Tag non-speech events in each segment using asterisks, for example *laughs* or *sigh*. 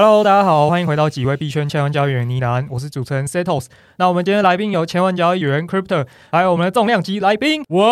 Hello，大家好，欢迎回到几位币圈千万交易员呢喃，我是主持人 Setos。那我们今天来宾有千万交易员 Crypto，还有我们的重量级来宾，哇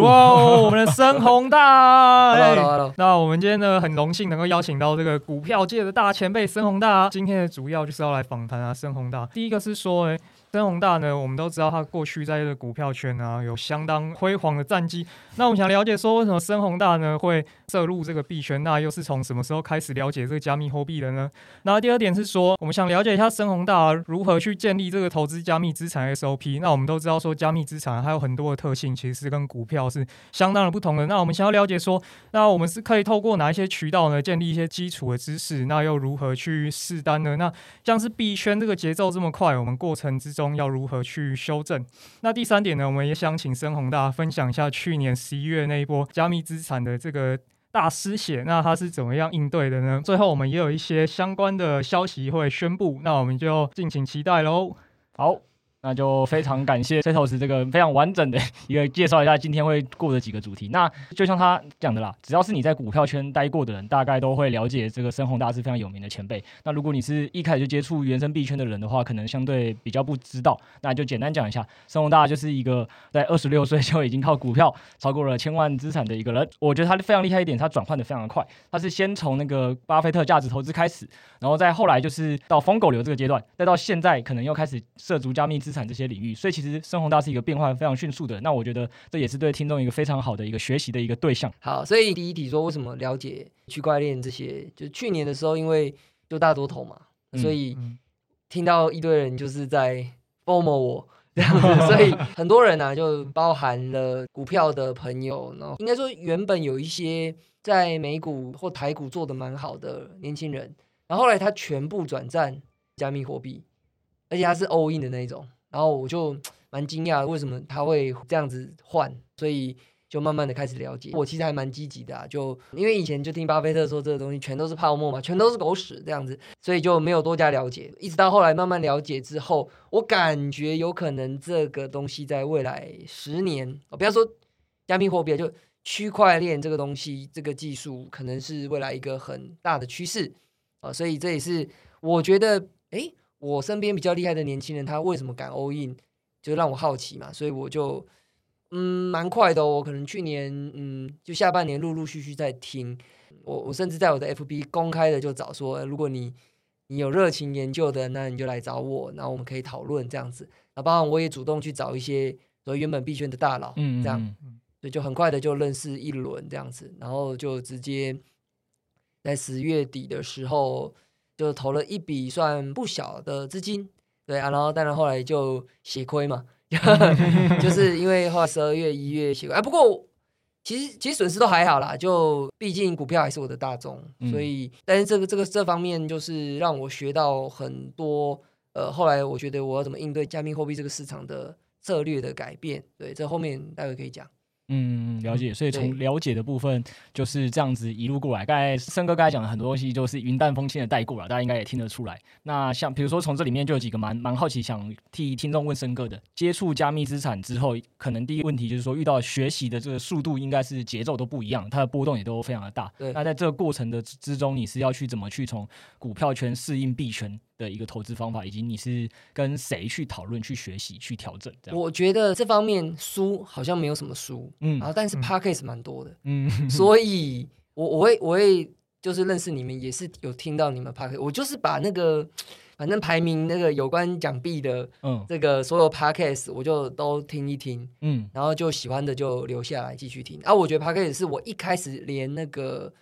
哇，我们的深宏大。Hello, hello, hello. 那我们今天呢，很荣幸能够邀请到这个股票界的大前辈深宏大。今天的主要就是要来访谈啊，深宏大。第一个是说，哎。深红大呢，我们都知道他过去在这个股票圈啊有相当辉煌的战绩。那我们想了解说，为什么深红大呢会涉入这个币圈？那又是从什么时候开始了解这个加密货币的呢？那第二点是说，我们想了解一下深红大如何去建立这个投资加密资产 SOP。那我们都知道说，加密资产还有很多的特性，其实是跟股票是相当的不同的。那我们想要了解说，那我们是可以透过哪一些渠道呢，建立一些基础的知识？那又如何去试单呢？那像是币圈这个节奏这么快，我们过程之中要如何去修正？那第三点呢，我们也想请申宏大分享一下去年十一月那一波加密资产的这个大失血，那他是怎么样应对的呢？最后我们也有一些相关的消息会宣布，那我们就敬请期待喽。好。那就非常感谢 Setos 这个非常完整的一个介绍一下今天会过的几个主题。那就像他讲的啦，只要是你在股票圈待过的人，大概都会了解这个深红大是非常有名的前辈。那如果你是一开始就接触原生币圈的人的话，可能相对比较不知道。那就简单讲一下，深红大就是一个在二十六岁就已经靠股票超过了千万资产的一个人。我觉得他非常厉害一点，他转换的非常快。他是先从那个巴菲特价值投资开始，然后再后来就是到疯狗流这个阶段，再到现在可能又开始涉足加密资产这些领域。所以其实深宏大是一个变化非常迅速的，那我觉得这也是对听众一个非常好的一个学习的一个对象。好，所以第一题说为什么了解区块链这些，就是去年的时候，因为就大多头嘛，所以听到一堆人就是在 FOMO 我这样子，所以 *laughs* 很多人呢、啊、就包含了股票的朋友，然后应该说原本有一些在美股或台股做的蛮好的年轻人，然后后来他全部转战加密货币，而且他是 all in 的那一种。然后我就蛮惊讶，为什么他会这样子换？所以就慢慢的开始了解。我其实还蛮积极的啊，就因为以前就听巴菲特说这个东西全都是泡沫嘛，全都是狗屎这样子，所以就没有多加了解。一直到后来慢慢了解之后，我感觉有可能这个东西在未来十年，不要说加密货币，就区块链这个东西，这个技术可能是未来一个很大的趋势啊。所以这也是我觉得，诶。我身边比较厉害的年轻人，他为什么敢 all in，就让我好奇嘛，所以我就嗯蛮快的哦，我可能去年嗯就下半年陆陆续续在听，我我甚至在我的 FB 公开的就找说，如果你你有热情研究的，那你就来找我，然后我们可以讨论这样子，那包括我也主动去找一些所原本币圈的大佬，嗯，这样，所以就很快的就认识一轮这样子，然后就直接在十月底的时候。就投了一笔算不小的资金，对啊，然后当然后来就血亏嘛，*laughs* 就 *laughs* 是因为后来十二月一月血亏，哎，不过其实其实损失都还好啦，就毕竟股票还是我的大宗，所以但是这个这个这方面就是让我学到很多，呃，后来我觉得我要怎么应对加密货币这个市场的策略的改变，对，这后面待会可以讲。嗯，了解。所以从了解的部分就是这样子一路过来。刚才森哥刚才讲的很多东西，就是云淡风轻的带过了，大家应该也听得出来。那像比如说从这里面就有几个蛮蛮好奇，想替听众问森哥的：接触加密资产之后，可能第一个问题就是说，遇到学习的这个速度应该是节奏都不一样，它的波动也都非常的大。对。那在这个过程的之中，你是要去怎么去从股票圈适应币圈？的一个投资方法，以及你是跟谁去讨论、去学习、去调整？这样，我觉得这方面书好像没有什么书，嗯，然后但是 Podcast 蛮多的，嗯，所以我我会我会就是认识你们，也是有听到你们 Podcast，我就是把那个反正排名那个有关奖币的，嗯，这个所有 Podcast 我就都听一听，嗯，然后就喜欢的就留下来继续听。啊，我觉得 Podcast 是我一开始连那个。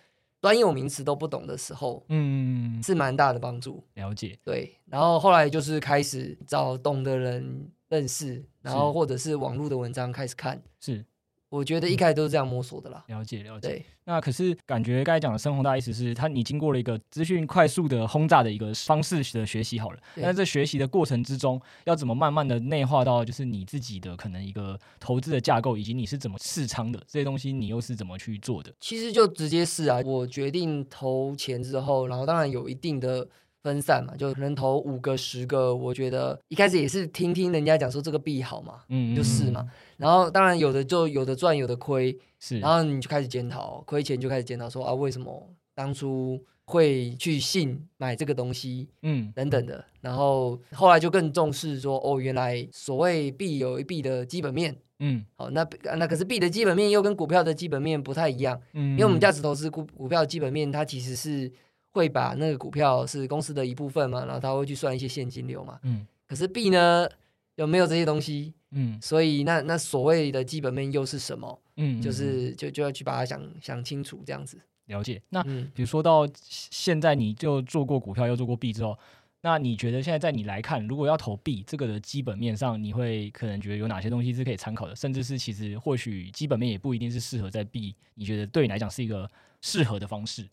专有名词都不懂的时候，嗯，是蛮大的帮助。了解，对。然后后来就是开始找懂的人认识，然后或者是网络的文章开始看，是。我觉得一开始都是这样摸索的啦。了解，了解。对，那可是感觉刚才讲的深宏大意思是他，你经过了一个资讯快速的轰炸的一个方式的学习好了。但是在学习的过程之中，要怎么慢慢的内化到就是你自己的可能一个投资的架构，以及你是怎么试仓的这些东西，你又是怎么去做的？其实就直接试啊。我决定投钱之后，然后当然有一定的。分散嘛，就可能投五个、十个。我觉得一开始也是听听人家讲说这个币好嘛，嗯，就是嘛。然后当然有的就有的赚，有的亏，是。然后你就开始检讨，亏钱就开始检讨说啊，为什么当初会去信买这个东西，嗯，等等的。然后后来就更重视说，哦，原来所谓币有一币的基本面，嗯，好，那那可是币的基本面又跟股票的基本面不太一样，嗯，因为我们价值投资股股票的基本面，它其实是会把那个股票是公司的一部分嘛，然后他会去算一些现金流嘛，嗯，可是币呢？有没有这些东西？嗯，所以那那所谓的基本面又是什么？嗯，就是就就要去把它想想清楚，这样子了解。那、嗯、比如说到现在，你就做过股票，又做过币之后，那你觉得现在在你来看，如果要投币，这个的基本面上，你会可能觉得有哪些东西是可以参考的？甚至是其实或许基本面也不一定是适合在币，你觉得对你来讲是一个适合的方式？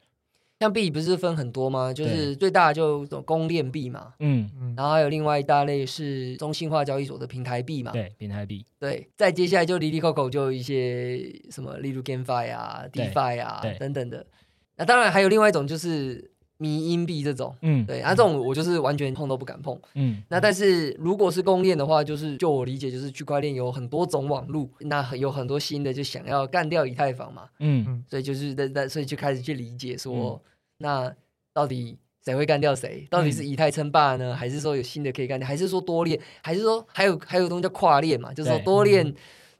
像币不是分很多吗？就是最大的就公链币嘛，嗯，然后还有另外一大类是中心化交易所的平台币嘛，对，平台币，对，再接下来就哩哩抠抠就一些什么，例如 GameFi 啊、DeFi 啊等等的。那当然还有另外一种就是迷因币这种，嗯，对，啊，这种我就是完全碰都不敢碰，嗯。那但是如果是公链的话，就是就我理解，就是区块链有很多种网路，那有很多新的就想要干掉以太坊嘛，嗯，所以就是在在，所以就开始去理解说，嗯、那到底谁会干掉谁？到底是以太称霸呢，嗯、还是说有新的可以干掉？还是说多链？还是说还有还有东西叫跨链嘛？就是说多链、嗯、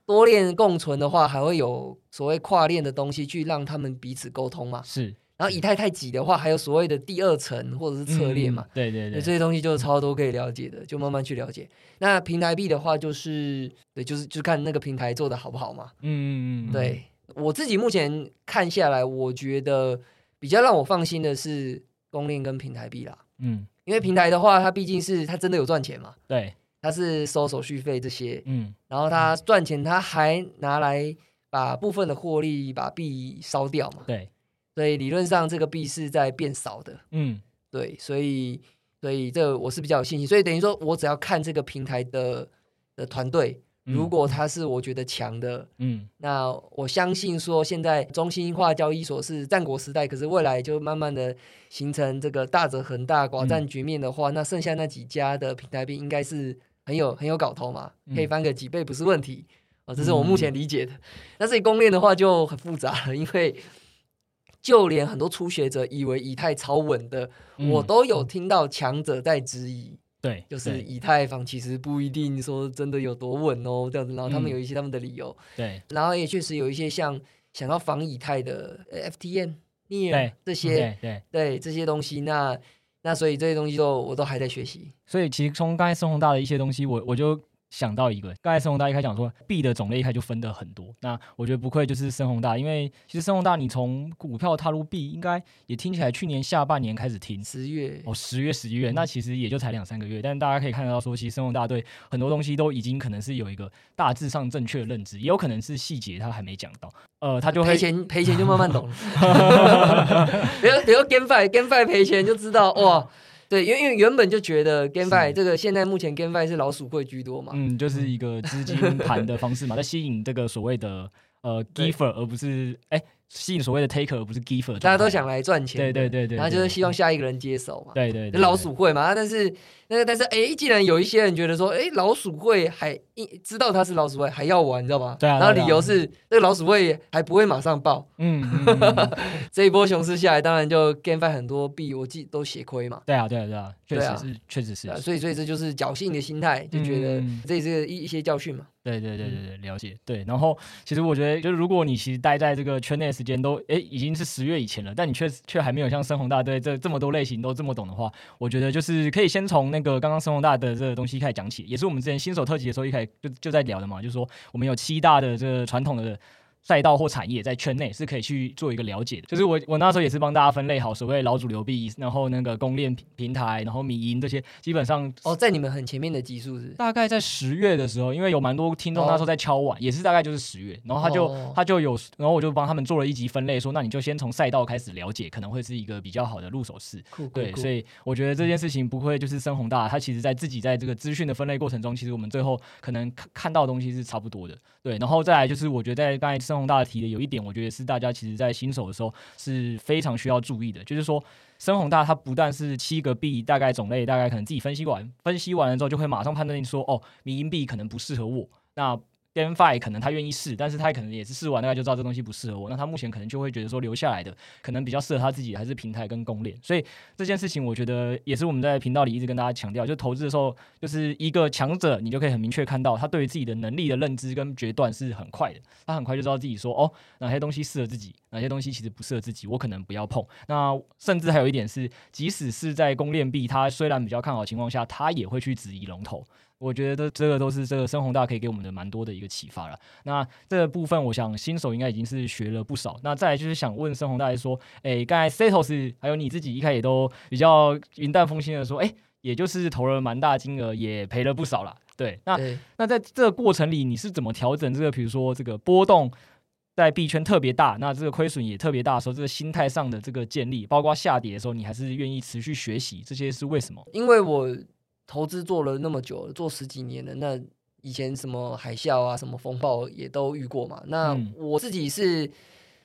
多链共存的话，还会有所谓跨链的东西去让他们彼此沟通嘛？是。然后以太太挤的话，还有所谓的第二层或者是策略嘛、嗯？对对对，这些东西就是超多可以了解的，就慢慢去了解。那平台币的话，就是对，就是就看那个平台做的好不好嘛。嗯嗯嗯。对我自己目前看下来，我觉得比较让我放心的是公链跟平台币啦。嗯，因为平台的话，它毕竟是它真的有赚钱嘛。对，它是收手续费这些。嗯，然后它赚钱，它还拿来把部分的获利把币烧掉嘛。对。所以理论上这个币是在变少的，嗯，对，所以所以这我是比较有信心，所以等于说我只要看这个平台的的团队，如果他是我觉得强的，嗯，那我相信说现在中心化交易所是战国时代，可是未来就慢慢的形成这个大者恒大寡占局面的话，嗯、那剩下那几家的平台币应该是很有很有搞头嘛，可以翻个几倍不是问题，哦，这是我目前理解的。那这公链的话就很复杂了，因为。就连很多初学者以为以太超稳的，嗯、我都有听到强者在质疑。对，就是以太坊其实不一定说真的有多稳哦，这样子。然后他们有一些他们的理由。对，然后也确实有一些像想要防以太的 FTM、Near 这些，对对，对这些东西。那那所以这些东西都我都还在学习。所以其实从刚才孙宏大的一些东西，我我就。想到一个，刚才申宏大一开始讲说币的种类一开始就分得很多，那我觉得不愧就是深宏大，因为其实深宏大你从股票踏入币，应该也听起来去年下半年开始听，十月哦，十月十一月，那其实也就才两三个月，但大家可以看得到说，其实深宏大对很多东西都已经可能是有一个大致上正确的认知，也有可能是细节他还没讲到，呃，他就会赔钱赔钱就慢慢懂。*laughs* *laughs* 了，比如比如 GameFi GameFi 赔钱就知道哇。对，因为因为原本就觉得 GameFi 这个现在目前 GameFi 是老鼠会居多嘛，嗯，就是一个资金盘的方式嘛，*laughs* 在吸引这个所谓的呃 Giver，而不是哎。吸引所谓的 taker 而不是 giver，大家都想来赚钱，对对对对，然后就是希望下一个人接手嘛，对对，老鼠会嘛，但是那个但是哎，既然有一些人觉得说，哎，老鼠会还知道它是老鼠会还要玩，你知道吗？对啊，然后理由是这个老鼠会还不会马上爆，嗯，*laughs* 这一波熊市下来，当然就 GameFi 很多币，我记都血亏嘛，对啊对啊对啊，确实是确实是，所以所以这就是侥幸的心态，就觉得这是一一些教训嘛。对对对对对，了解。对，然后其实我觉得，就是如果你其实待在这个圈内的时间都，哎，已经是十月以前了，但你却却还没有像深红大队这这么多类型都这么懂的话，我觉得就是可以先从那那个刚刚深宏大的这个东西开始讲起，也是我们之前新手特辑的时候一开始就就在聊的嘛，就是说我们有七大的这个传统的。赛道或产业在圈内是可以去做一个了解的，就是我我那时候也是帮大家分类好所谓老主流币，然后那个公链平台，然后米银这些，基本上哦，在你们很前面的集数是大概在十月的时候，因为有蛮多听众那时候在敲碗，哦、也是大概就是十月，然后他就、哦、他就有，然后我就帮他们做了一集分类，说那你就先从赛道开始了解，可能会是一个比较好的入手式。酷对，所以我觉得这件事情不会就是深宏大，他其实在自己在这个资讯的分类过程中，其实我们最后可能看看到的东西是差不多的。对，然后再来就是我觉得在刚才深宏大提的有一点。我觉得是大家其实，在新手的时候是非常需要注意的，就是说，深宏大它不但是七个币，大概种类，大概可能自己分析完，分析完了之后，就会马上判断说，哦，迷因币可能不适合我。那 GameFi 可能他愿意试，但是他可能也是试完大概就知道这东西不适合我，那他目前可能就会觉得说留下来的可能比较适合他自己还是平台跟公链，所以这件事情我觉得也是我们在频道里一直跟大家强调，就投资的时候就是一个强者，你就可以很明确看到他对于自己的能力的认知跟决断是很快的，他很快就知道自己说哦哪些东西适合自己，哪些东西其实不适合自己，我可能不要碰。那甚至还有一点是，即使是在公链币，他虽然比较看好的情况下，他也会去质疑龙头。我觉得这个都是这个深宏大可以给我们的蛮多的一个启发了。那这个部分，我想新手应该已经是学了不少。那再来就是想问深宏大说，哎，刚才 Setos 还有你自己一开始也都比较云淡风轻的说，哎，也就是投了蛮大金额，也赔了不少了。对，那对那在这个过程里，你是怎么调整这个？比如说这个波动在币圈特别大，那这个亏损也特别大的时候，这个心态上的这个建立，包括下跌的时候，你还是愿意持续学习，这些是为什么？因为我。投资做了那么久了，做十几年了，那以前什么海啸啊、什么风暴也都遇过嘛。那我自己是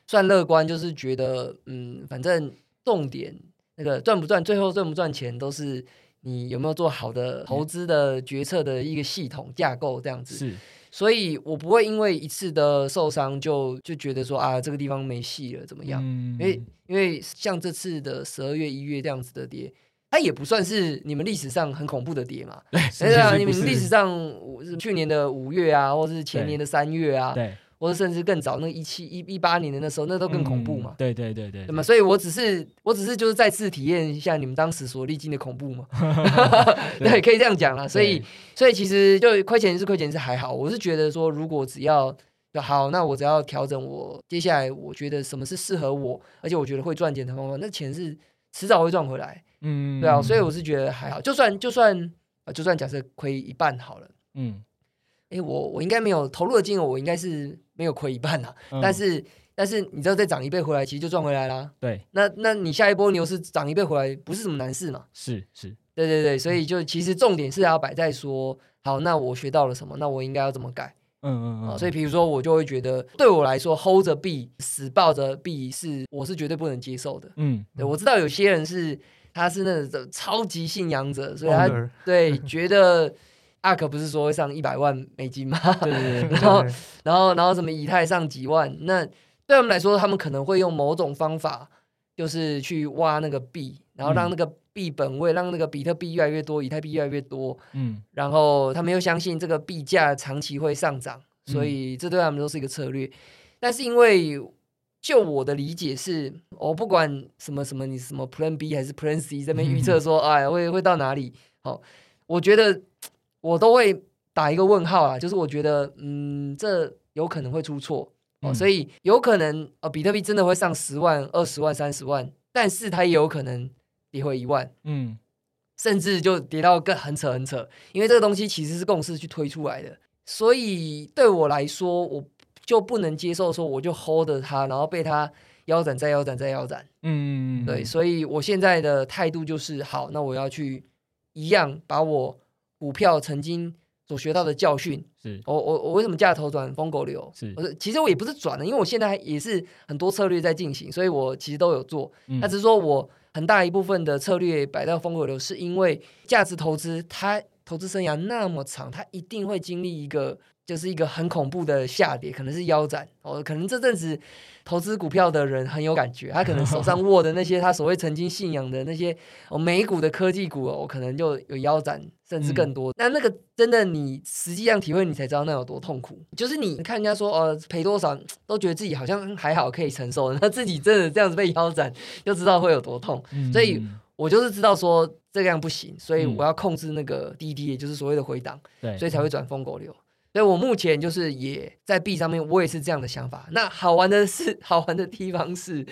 算乐观，就是觉得，嗯，反正重点那个赚不赚，最后赚不赚钱，都是你有没有做好的投资的决策的一个系统架构这样子。是，所以我不会因为一次的受伤就就觉得说啊，这个地方没戏了，怎么样？嗯，因为因为像这次的十二月、一月这样子的跌。它也不算是你们历史上很恐怖的跌嘛？对啊，你们历史上是去年的五月啊，或是前年的三月啊，对，或者甚至更早那一七一一八年的那时候，那都更恐怖嘛？嗯、对对对对，那么？所以我只是我只是就是再次体验一下你们当时所历经的恐怖嘛？*laughs* 对，对，可以这样讲了。所以所以其实就亏钱是亏钱是还好，我是觉得说如果只要就好，那我只要调整我接下来我觉得什么是适合我，而且我觉得会赚钱的方法，那钱是迟早会赚回来。嗯，对啊，所以我是觉得还好，就算就算啊，就算假设亏一半好了，嗯，哎、欸，我我应该没有投入的金额，我应该是没有亏一半啊。嗯、但是但是你知道再涨一倍回来，其实就赚回来啦。对，那那你下一波牛市涨一倍回来，不是什么难事嘛？是是，对对对，所以就其实重点是要摆在说，好，那我学到了什么？那我应该要怎么改？嗯嗯嗯。所以比如说我就会觉得，对我来说，hold 着币死抱着币是我是绝对不能接受的。嗯，对，我知道有些人是。他是那种超级信仰者，所以他对 *laughs* 觉得 ARK 不是说会上一百万美金吗？*laughs* 对对对，然后然后然后什么以太上几万，那对他们来说，他们可能会用某种方法，就是去挖那个币，然后让那个币本位，让那个比特币越来越多，以太币越来越多，嗯，然后他们又相信这个币价长期会上涨，所以这对他们都是一个策略，但是因为。就我的理解是，我不管什么什么，你什么 Plan B 还是 Plan C 这边预测说，*laughs* 哎，会会到哪里？好，我觉得我都会打一个问号啊，就是我觉得，嗯，这有可能会出错哦，所以有可能呃，比特币真的会上十万、二十万、三十万，但是它也有可能跌回一万，嗯，甚至就跌到更很扯很扯，因为这个东西其实是共识去推出来的，所以对我来说，我。就不能接受说我就 hold 着它，然后被它腰斩再腰斩再腰斩。嗯，对，所以我现在的态度就是好，那我要去一样把我股票曾经所学到的教训，是我我我为什么价投转疯狗流？是，其实我也不是转了，因为我现在也是很多策略在进行，所以我其实都有做。那、嗯、只是说我很大一部分的策略摆到风口流，是因为价值投资它投资生涯那么长，它一定会经历一个。就是一个很恐怖的下跌，可能是腰斩哦。可能这阵子投资股票的人很有感觉，他可能手上握的那些他所谓曾经信仰的那些哦美股的科技股哦，可能就有腰斩，甚至更多。那、嗯、那个真的，你实际上体会，你才知道那有多痛苦。就是你看人家说哦赔多少，都觉得自己好像还好可以承受，那自己真的这样子被腰斩，就知道会有多痛。嗯、所以我就是知道说这样不行，所以我要控制那个滴滴，也就是所谓的回档，对，所以才会转疯狗流。所以我目前就是也在币上面，我也是这样的想法。那好玩的是，*laughs* 好玩的地方是，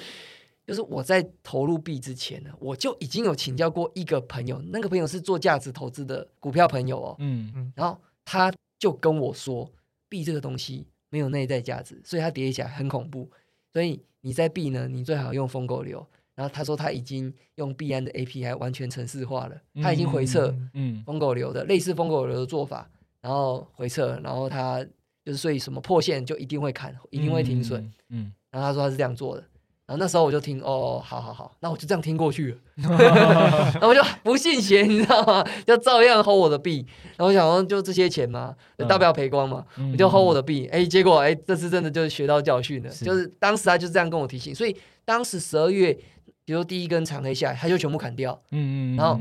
就是我在投入币之前呢，我就已经有请教过一个朋友，那个朋友是做价值投资的股票朋友哦。嗯嗯。然后他就跟我说，币这个东西没有内在价值，所以它跌起来很恐怖。所以你在币呢，你最好用疯狗流。然后他说他已经用币安的 API 完全程式化了，他已经回测嗯疯狗流的类似疯狗流的做法。然后回撤，然后他就是所以什么破线就一定会砍，一定会停损。嗯，嗯然后他说他是这样做的，然后那时候我就听，哦，好好好，那我就这样听过去了。*laughs* 然后我就不信邪，你知道吗？就照样 hold 我的币。然后我想说，就这些钱嘛，大不了赔光嘛，嗯、我就 hold 我的币。哎、嗯，结果哎，这次真的就是学到教训了。是就是当时他就这样跟我提醒，所以当时十二月，比如说第一根长黑下来，他就全部砍掉。嗯嗯。然后，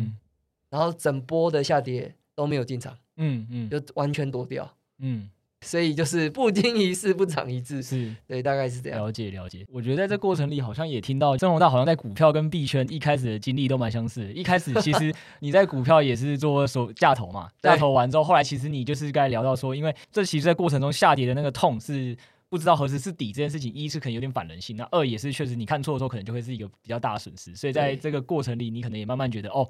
然后整波的下跌都没有进场。嗯嗯。就完全躲掉。嗯。所以就是不经一事不长一智，是对，大概是这样。了解了解，我觉得在这过程里，好像也听到曾宏大好像在股票跟币圈一开始的经历都蛮相似。一开始其实你在股票也是做手价投嘛，*laughs* 价投完之后，后来其实你就是刚才聊到说，因为这其实在过程中下跌的那个痛是不知道何时是底这件事情，一是可能有点反人性，那二也是确实你看错的时候，可能就会是一个比较大的损失。所以在这个过程里，你可能也慢慢觉得哦，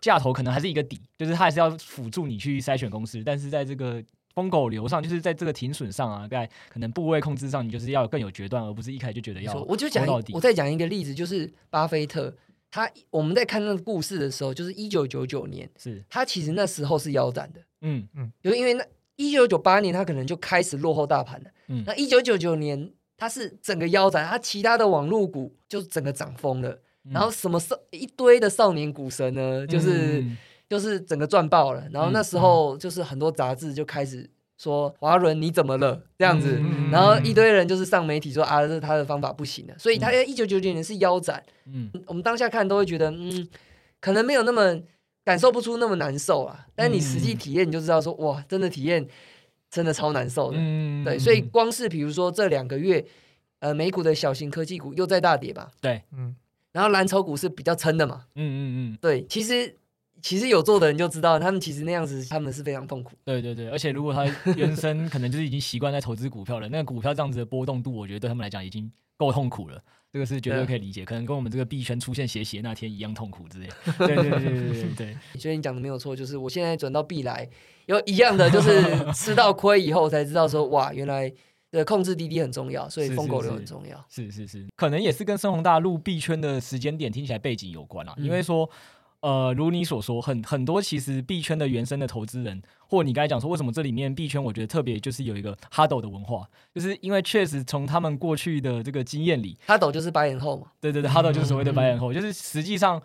价投可能还是一个底，就是它还是要辅助你去筛选公司，但是在这个。疯狗流上，就是在这个停损上啊，在可能部位控制上，你就是要更有决断，而不是一开始就觉得要。我就讲，我再讲一个例子，就是巴菲特，他我们在看那个故事的时候，就是一九九九年，是。他其实那时候是腰斩的，嗯。嗯，就因为那一九九八年他可能就开始落后大盘了，嗯，那一九九九年他是整个腰斩，他其他的网络股就整个涨疯了，嗯、然后什么少一堆的少年股神呢，就是。嗯。就是整个赚爆了，然后那时候就是很多杂志就开始说华伦你怎么了？这样子，然后一堆人就是上媒体说啊，这他的方法不行了，所以他一九九九年是腰斩，嗯，我们当下看都会觉得嗯，可能没有那么感受不出那么难受啊，但你实际体验你就知道说哇，真的体验真的超难受的，对，所以光是比如说这两个月，呃，美股的小型科技股又在大跌吧，对，嗯，然后蓝筹股是比较撑的嘛，嗯嗯嗯，对，其实。其实有做的人就知道，他们其实那样子，他们是非常痛苦。对对对，而且如果他原生可能就是已经习惯在投资股票了，那个股票这样子的波动度，我觉得对他们来讲已经够痛苦了。这个是绝对可以理解，可能跟我们这个币圈出现斜斜那天一样痛苦之类。对对对对对对对。所以 *laughs* 你讲的没有错，就是我现在转到币来，有一样的，就是吃到亏以后才知道说，哇，原来的控制滴滴很重要，所以疯狗流很重要。是是是，是，可能也是跟深宏大陆币圈的时间点听起来背景有关啊，因为说。呃，如你所说，很很多其实币圈的原生的投资人，或你刚才讲说，为什么这里面币圈我觉得特别就是有一个 HODL 的文化，就是因为确实从他们过去的这个经验里，HODL 就是白眼后嘛，对对对，HODL 就是所谓的 buy and hold，*laughs* 就是实际上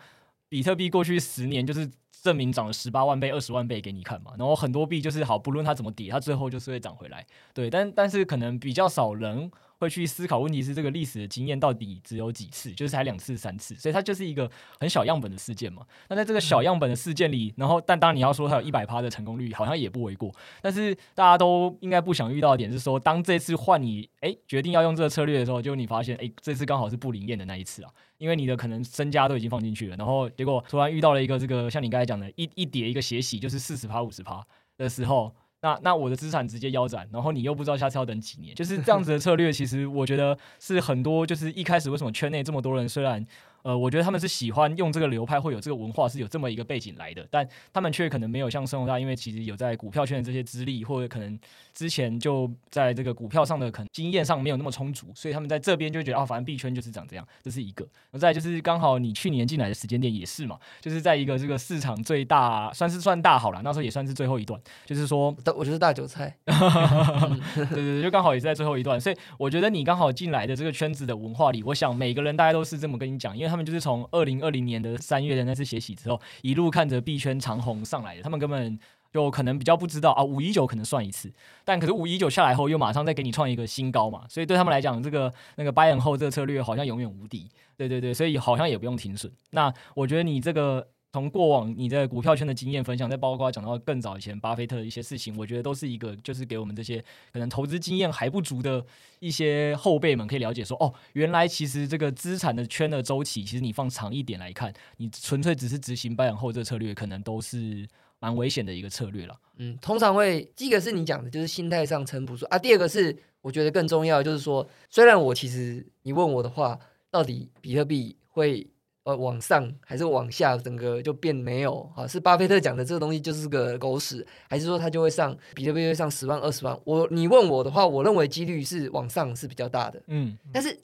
比特币过去十年就是证明涨了十八万倍、二十万倍给你看嘛，然后很多币就是好，不论它怎么跌，它最后就是会涨回来，对，但但是可能比较少人。会去思考问题是这个历史的经验到底只有几次，就是才两次三次，所以它就是一个很小样本的事件嘛。那在这个小样本的事件里，然后但当你要说它有一百趴的成功率，好像也不为过。但是大家都应该不想遇到的点是说，当这次换你哎决定要用这个策略的时候，就你发现哎这次刚好是不灵验的那一次啊，因为你的可能身家都已经放进去了，然后结果突然遇到了一个这个像你刚才讲的一一叠一个血洗，就是四十趴五十趴的时候。那那我的资产直接腰斩，然后你又不知道下次要等几年，就是这样子的策略。其实我觉得是很多，就是一开始为什么圈内这么多人虽然。呃，我觉得他们是喜欢用这个流派，会有这个文化，是有这么一个背景来的，但他们却可能没有像深宏大，因为其实有在股票圈的这些资历，或者可能之前就在这个股票上的可能经验上没有那么充足，所以他们在这边就觉得啊，反正币圈就是长这样，这是一个。再就是刚好你去年进来的时间点也是嘛，就是在一个这个市场最大，算是算大好了，那时候也算是最后一段，就是说，我就是大韭菜，*laughs* *laughs* 对对对，就刚好也是在最后一段，所以我觉得你刚好进来的这个圈子的文化里，我想每个人大家都是这么跟你讲，因为。他们就是从二零二零年的三月的那次血洗之后，一路看着币圈长虹上来的。他们根本就可能比较不知道啊，五一九可能算一次，但可是五一九下来后，又马上再给你创一个新高嘛。所以对他们来讲，这个那个 buy and hold 这个策略好像永远无敌。对对对，所以好像也不用停损。那我觉得你这个。从过往你在股票圈的经验分享，再包括讲到更早以前巴菲特的一些事情，我觉得都是一个，就是给我们这些可能投资经验还不足的一些后辈们可以了解说，哦，原来其实这个资产的圈的周期，其实你放长一点来看，你纯粹只是执行 buy and hold 这个策略，可能都是蛮危险的一个策略了。嗯，通常会第一个是你讲的，就是心态上撑不住啊。第二个是我觉得更重要，就是说，虽然我其实你问我的话，到底比特币会。呃，往上还是往下，整个就变没有啊？是巴菲特讲的这个东西就是个狗屎，还是说它就会上比特币会上十万二十万？我你问我的话，我认为几率是往上是比较大的。嗯，但是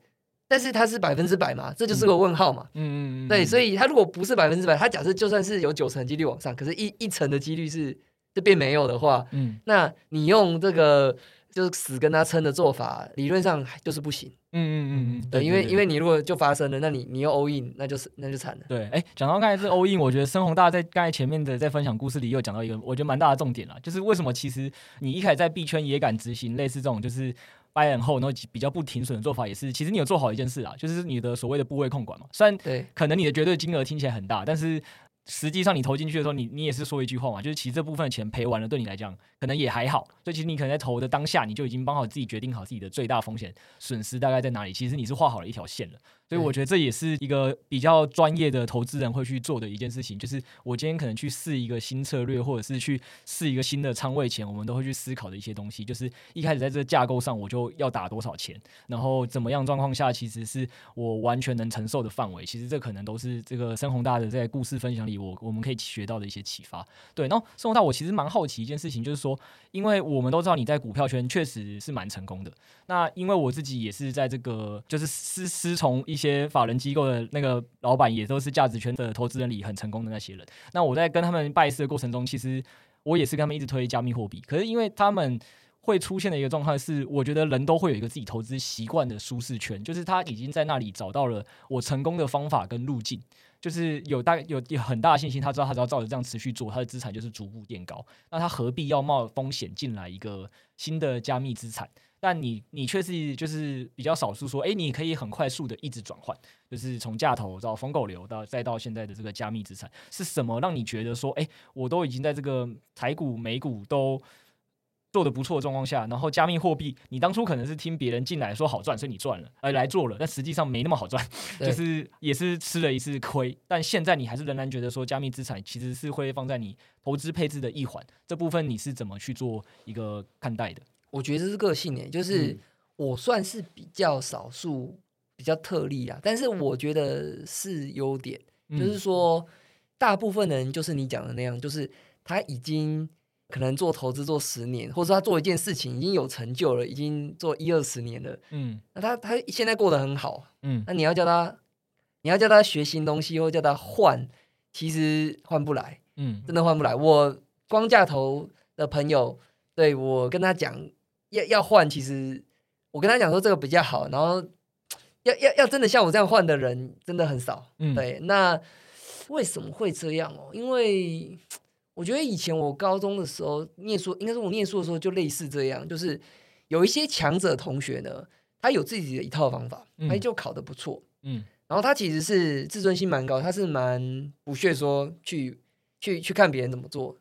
但是它是百分之百嘛？这就是个问号嘛？嗯嗯嗯。对，所以它如果不是百分之百，它假设就算是有九成几率往上，可是一一成的几率是这变没有的话，嗯，那你用这个就是死跟他撑的做法，理论上就是不行。嗯嗯嗯嗯，对，因为因为你如果就发生了，那你你又 all in，那就是那就惨了。对，哎，讲到刚才是 all in，我觉得深宏大在刚才前面的在分享故事里又讲到一个我觉得蛮大的重点了，就是为什么其实你一开始在币圈也敢执行类似这种就是 buy and hold，然后比较不停损的做法，也是其实你有做好一件事啊，就是你的所谓的部位控管嘛。虽然对，可能你的绝对金额听起来很大，但是。实际上你投进去的时候，你你也是说一句话嘛，就是其实这部分钱赔完了，对你来讲可能也还好。所以其实你可能在投的当下，你就已经帮好自己决定好自己的最大风险损失大概在哪里。其实你是画好了一条线了。所以我觉得这也是一个比较专业的投资人会去做的一件事情，就是我今天可能去试一个新策略，或者是去试一个新的仓位前，我们都会去思考的一些东西。就是一开始在这个架构上，我就要打多少钱，然后怎么样状况下，其实是我完全能承受的范围。其实这可能都是这个深宏大的在故事分享里，我我们可以学到的一些启发。对，然后深宏大，我其实蛮好奇一件事情，就是说，因为我们都知道你在股票圈确实是蛮成功的。那因为我自己也是在这个，就是师师从一。一些法人机构的那个老板也都是价值圈的投资人里很成功的那些人。那我在跟他们拜师的过程中，其实我也是跟他们一直推加密货币。可是因为他们会出现的一个状况是，我觉得人都会有一个自己投资习惯的舒适圈，就是他已经在那里找到了我成功的方法跟路径，就是有大有有很大的信心，他知道他只要照着这样持续做，他的资产就是逐步垫高。那他何必要冒风险进来一个新的加密资产？但你你却是就是比较少数说，哎，你可以很快速的一直转换，就是从价投到疯狗流到再到现在的这个加密资产，是什么让你觉得说，哎，我都已经在这个台股、美股都做得不错的状况下，然后加密货币，你当初可能是听别人进来说好赚，所以你赚了，而来做了，但实际上没那么好赚，就是也是吃了一次亏。但现在你还是仍然觉得说，加密资产其实是会放在你投资配置的一环，这部分你是怎么去做一个看待的？我觉得这是个性诶，就是我算是比较少数、比较特例啊，但是我觉得是优点，就是说大部分人就是你讲的那样，就是他已经可能做投资做十年，或者说他做一件事情已经有成就了，已经做一二十年了，嗯，那他他现在过得很好，嗯，那你要叫他，你要叫他学新东西，或叫他换，其实换不来，嗯，真的换不来。我光价投的朋友，对，我跟他讲。要要换，其实我跟他讲说这个比较好，然后要要要真的像我这样换的人真的很少。嗯，对，那为什么会这样哦？因为我觉得以前我高中的时候念书，应该是我念书的时候就类似这样，就是有一些强者同学呢，他有自己的一套方法，他就考得不错。嗯，然后他其实是自尊心蛮高，他是蛮不屑说去去去看别人怎么做。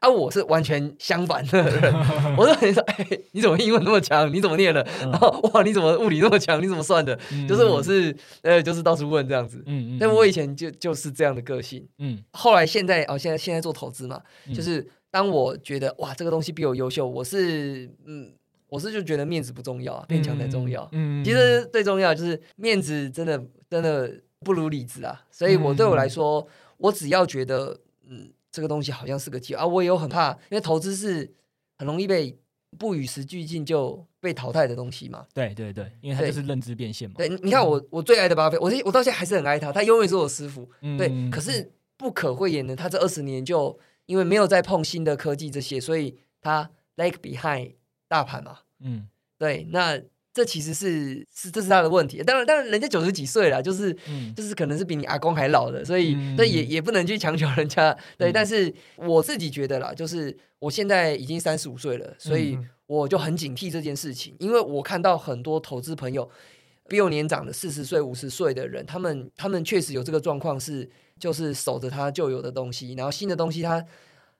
啊，我是完全相反的人。*laughs* 我说：“你说，哎，你怎么英文那么强？你怎么念的？然后哇，你怎么物理那么强？你怎么算的？就是我是呃，就是到处问这样子。嗯嗯。但我以前就就是这样的个性。嗯。后来现在哦，现在现在做投资嘛，就是当我觉得哇，这个东西比我优秀，我是嗯，我是就觉得面子不重要啊，变强才重要。嗯。其实最重要就是面子，真的真的不如里子啊。所以我对我来说，我只要觉得嗯。这个东西好像是个机会啊！我也有很怕，因为投资是很容易被不与时俱进就被淘汰的东西嘛。对对对，因为它就是认知变现嘛。对，对，你看我我最爱的巴菲特，我我到现在还是很爱他，他永远是我师傅。嗯、对，可是不可讳言的，他这二十年就因为没有再碰新的科技这些，所以他 lag behind 大盘嘛。嗯，对，那。这其实是是这是他的问题，当然当然人家九十几岁了，就是、嗯、就是可能是比你阿公还老的，所以这、嗯、也也不能去强求人家。对，嗯、但是我自己觉得啦，就是我现在已经三十五岁了，所以我就很警惕这件事情，因为我看到很多投资朋友比我年长的四十岁、五十岁的人，他们他们确实有这个状况，是就是守着他旧有的东西，然后新的东西他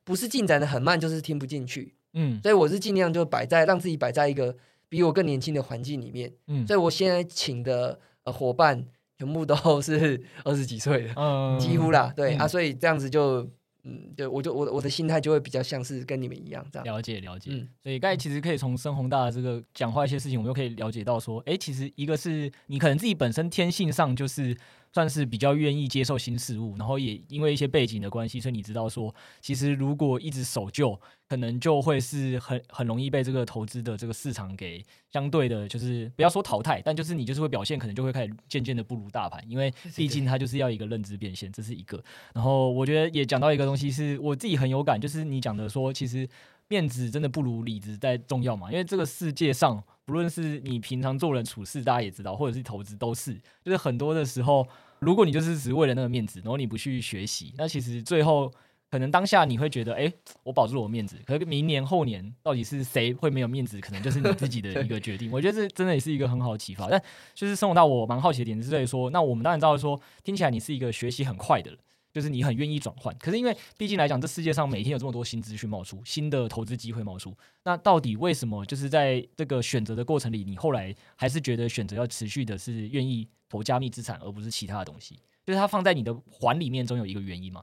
不是进展的很慢，就是听不进去。嗯，所以我是尽量就摆在让自己摆在一个。比我更年轻的环境里面，嗯，所以我现在请的呃伙伴全部都 *laughs* 是二十几岁的，嗯，几乎啦，对、嗯、啊，所以这样子就，嗯，对，我就我我的心态就会比较像是跟你们一样这样。了解了解，嗯，所以刚才其实可以从深宏大的这个讲话一些事情，我们就可以了解到说，哎，其实一个是你可能自己本身天性上就是。算是比较愿意接受新事物，然后也因为一些背景的关系，所以你知道说，其实如果一直守旧，可能就会是很很容易被这个投资的这个市场给相对的，就是不要说淘汰，但就是你就是会表现，可能就会开始渐渐的不如大盘，因为毕竟它就是要一个认知变现，这是一个。然后我觉得也讲到一个东西，是我自己很有感，就是你讲的说，其实。面子真的不如里子在重要嘛？因为这个世界上，不论是你平常做人处事，大家也知道，或者是投资，都是，就是很多的时候，如果你就是只为了那个面子，然后你不去学习，那其实最后。可能当下你会觉得，哎、欸，我保住了我面子。可是明年后年，到底是谁会没有面子？可能就是你自己的 *laughs* 一个决定。我觉得这真的也是一个很好的启发。但就是生活到，我蛮好奇的点是在于说，那我们当然知道说，听起来你是一个学习很快的人，就是你很愿意转换。可是因为毕竟来讲，这世界上每天有这么多新资讯冒出，新的投资机会冒出，那到底为什么就是在这个选择的过程里，你后来还是觉得选择要持续的是愿意投加密资产，而不是其他的东西？就是它放在你的环里面，总有一个原因嘛？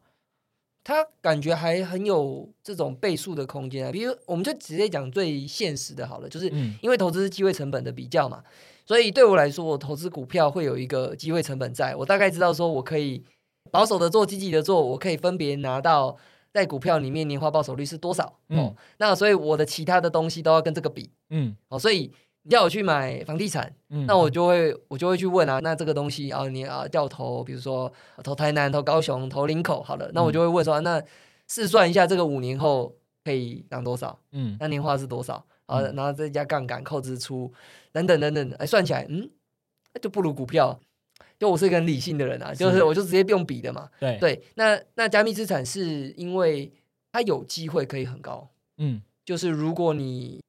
它感觉还很有这种倍数的空间啊，比如我们就直接讲最现实的好了，就是因为投资机会成本的比较嘛，所以对我来说，我投资股票会有一个机会成本在，我大概知道说我可以保守的做，积极的做，我可以分别拿到在股票里面年化报酬率是多少，哦，那所以我的其他的东西都要跟这个比，嗯，哦，所以。你叫我去买房地产，嗯、那我就会我就会去问啊，那这个东西啊，你啊掉投，比如说投台南、投高雄、投林口，好了，那我就会问说，嗯、那试算一下这个五年后可以涨多少？嗯，那年化是多少？啊，然后再加杠杆、扣支出等等等等，哎，算起来，嗯，就不如股票。就我是一个很理性的人啊，就是我就直接用比的嘛。对对，那那加密资产是因为它有机会可以很高，嗯，就是如果你。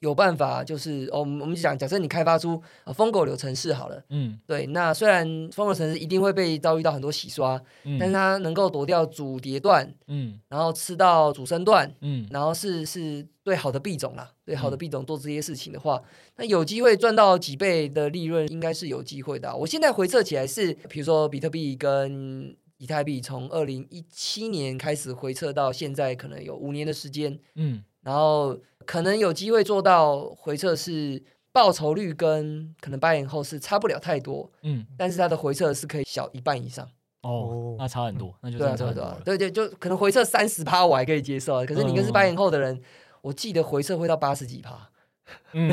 有办法，就是哦，我们我们讲，假设你开发出啊疯狗流程式好了，嗯，对，那虽然疯狗流程式一定会被遭遇到很多洗刷，嗯，但是它能够躲掉主跌段，嗯，然后吃到主升段，嗯，然后是是对好的币种啦，对好的币种做这些事情的话，嗯，那有机会赚到几倍的利润，应该是有机会的啊。我现在回测起来是，比如说比特币跟以太币从二零一七年开始回测到现在，可能有五年的时间，嗯，然后。可能有机会做到回撤是报酬率跟可能八年后是差不了太多，嗯，但是它的回撤是可以小一半以上哦，那差很多，那就对对对对对，就可能回撤三十趴我还可以接受，可是你跟是八年后的人，我记得回撤会到八十几趴。嗯，